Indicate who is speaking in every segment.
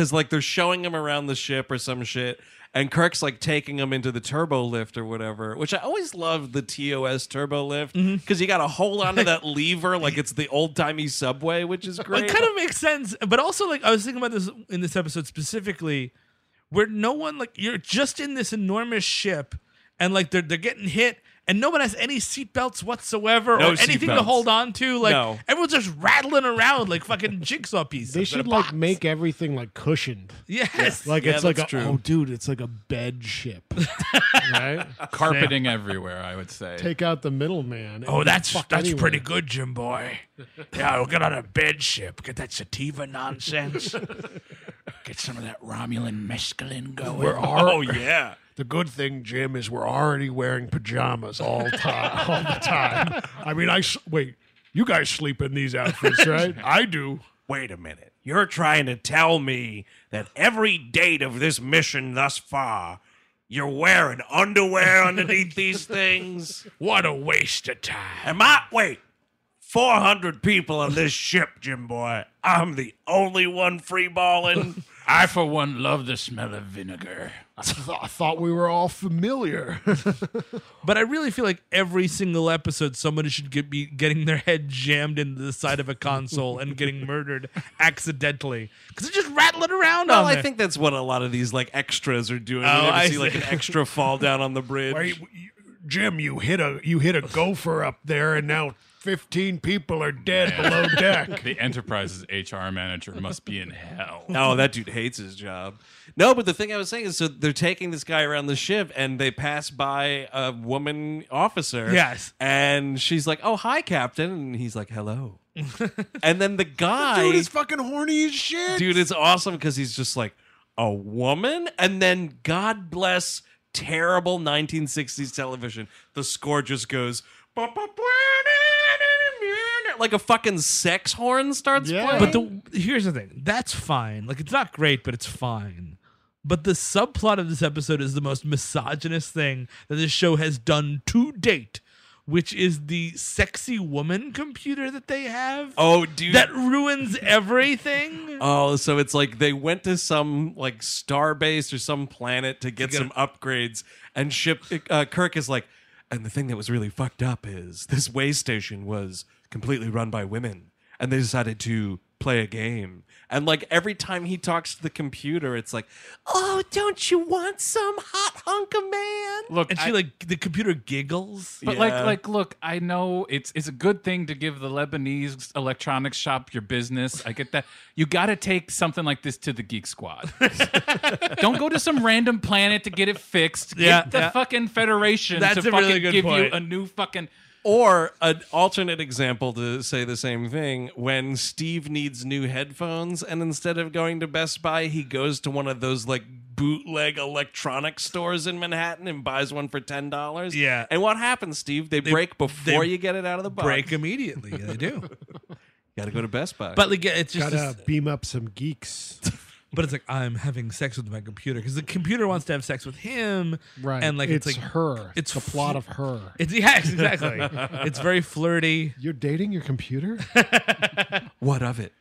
Speaker 1: Because like they're showing him around the ship or some shit, and Kirk's like taking him into the turbo lift or whatever. Which I always loved the TOS turbo lift mm-hmm. because you got to hold onto that lever like it's the old timey subway, which is great.
Speaker 2: It kind of makes sense, but also like I was thinking about this in this episode specifically, where no one like you're just in this enormous ship, and like they're they're getting hit, and no one has any seatbelts whatsoever
Speaker 1: No
Speaker 2: or anything to hold on to. Like
Speaker 1: No.
Speaker 2: everyone's just rattling around like fucking jigsaw pieces.
Speaker 3: They should like
Speaker 2: box.
Speaker 3: make everything like cushioned.
Speaker 2: yes,
Speaker 3: Like
Speaker 1: Yeah,
Speaker 3: it's like a
Speaker 1: true.
Speaker 3: oh dude, it's like a bed ship. right?
Speaker 4: Carpeting everywhere, I would say.
Speaker 3: Take out the middleman.
Speaker 2: Oh, that's that's
Speaker 3: anywhere.
Speaker 2: pretty good, Jim boy. Yeah, we'll get on a bed ship. Get that sativa nonsense.
Speaker 4: Get some of that Romulan mescaline going.
Speaker 3: We're al-
Speaker 1: oh yeah.
Speaker 3: The good thing, Jim, is we're already wearing pajamas all time, all the time. I mean, I wait. You guys sleep in these outfits, right? I do.
Speaker 1: Wait a minute. You're trying to tell me that every date of this mission thus far, you're wearing underwear underneath these things?
Speaker 2: what a waste of time.
Speaker 1: Am I? Wait. 400 people on this ship, Jim Boy. I'm the only one free balling.
Speaker 4: I, for one, love the smell of vinegar.
Speaker 3: I, th- I thought we were all familiar.
Speaker 2: But I really feel like every single episode, somebody should get, be getting their head jammed into the side of a console and getting murdered accidentally because they're just rattling around
Speaker 1: well,
Speaker 2: on
Speaker 1: I
Speaker 2: there.
Speaker 1: think that's what a lot of these like extras are doing.
Speaker 2: Oh,
Speaker 1: you never
Speaker 2: I
Speaker 1: see like
Speaker 2: see.
Speaker 1: an extra fall down on the bridge.
Speaker 3: Wait, you- Jim, you hit a you hit a gopher up there, and now fifteen people are dead below deck.
Speaker 4: The Enterprise's HR manager must be in hell.
Speaker 1: Oh, that dude hates his job. No, but the thing I was saying is, so they're taking this guy around the ship, and they pass by a woman officer.
Speaker 2: Yes.
Speaker 1: and she's like, "Oh, hi, Captain," and he's like, "Hello." and then the guy,
Speaker 3: Dude is fucking horny as shit.
Speaker 1: dude, it's awesome because he's just like a woman, and then God bless terrible 1960s television. The score just goes. Like a fucking sex horn starts
Speaker 3: Yeah.
Speaker 1: playing.
Speaker 2: But the here's the thing. That's fine. Like it's not great, but it's fine. But the subplot of this episode is the most misogynist thing that this show has done to date, which is the sexy woman computer that they have.
Speaker 1: oh, dude,
Speaker 2: That ruins everything.
Speaker 1: Oh, so it's like they went to some like star base or some planet to get
Speaker 2: get
Speaker 1: some upgrades, and ship uh, Kirk is like, and the thing that was really fucked up is this way station was completely run by women, and they decided to play a game. And like every time he talks to the computer, it's like, "Oh, don't you want some hot hunk of man?"
Speaker 4: Look,
Speaker 2: and she
Speaker 4: I-
Speaker 2: like the computer giggles.
Speaker 4: But
Speaker 1: Yeah.
Speaker 4: like, like, look, I know it's it's a good thing to give the Lebanese electronics shop your business. I get that. You got to take something like this to the Geek Squad. Don't go to some random planet to get it fixed. Get
Speaker 2: Yeah,
Speaker 4: the
Speaker 2: yeah.
Speaker 4: fucking Federation
Speaker 2: That's
Speaker 4: to
Speaker 2: a really
Speaker 4: fucking
Speaker 2: good
Speaker 4: give
Speaker 2: point.
Speaker 4: you a new fucking.
Speaker 1: Or an alternate example to say the same thing when Steve needs new headphones, and instead of going to Best Buy, he goes to one of those like bootleg electronic stores in Manhattan and buys one for ten dollars.
Speaker 2: Yeah.
Speaker 1: And what happens, Steve? They, break before
Speaker 2: they
Speaker 1: you get it out of the box.
Speaker 2: Break immediately. They do.
Speaker 1: Got to go to Best Buy.
Speaker 2: But like it's just
Speaker 3: Gotta
Speaker 2: this-
Speaker 3: beam up some geeks.
Speaker 2: but it's like I'm having sex with my computer because the computer wants to have sex with him.
Speaker 3: Right.
Speaker 2: And like it's,
Speaker 3: it's
Speaker 2: like
Speaker 3: her.
Speaker 2: it's
Speaker 3: It's the plot of her.
Speaker 2: It's yeah, exactly. it's very flirty.
Speaker 3: You're dating your computer?
Speaker 1: what of it?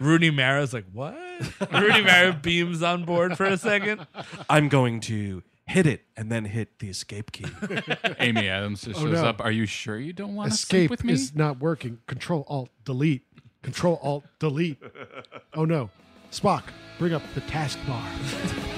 Speaker 2: Rooney Mara's like, what? Rooney Mara beams on board for a second.
Speaker 1: I'm going to hit it and then hit the escape key.
Speaker 4: Amy Adams just oh, shows
Speaker 3: no.
Speaker 4: up. Are you sure you don't want to sleep
Speaker 3: Escape
Speaker 4: with me?
Speaker 3: is not working. Control Alt Delete. Control Alt Delete. Oh no. Spock, bring up the taskbar.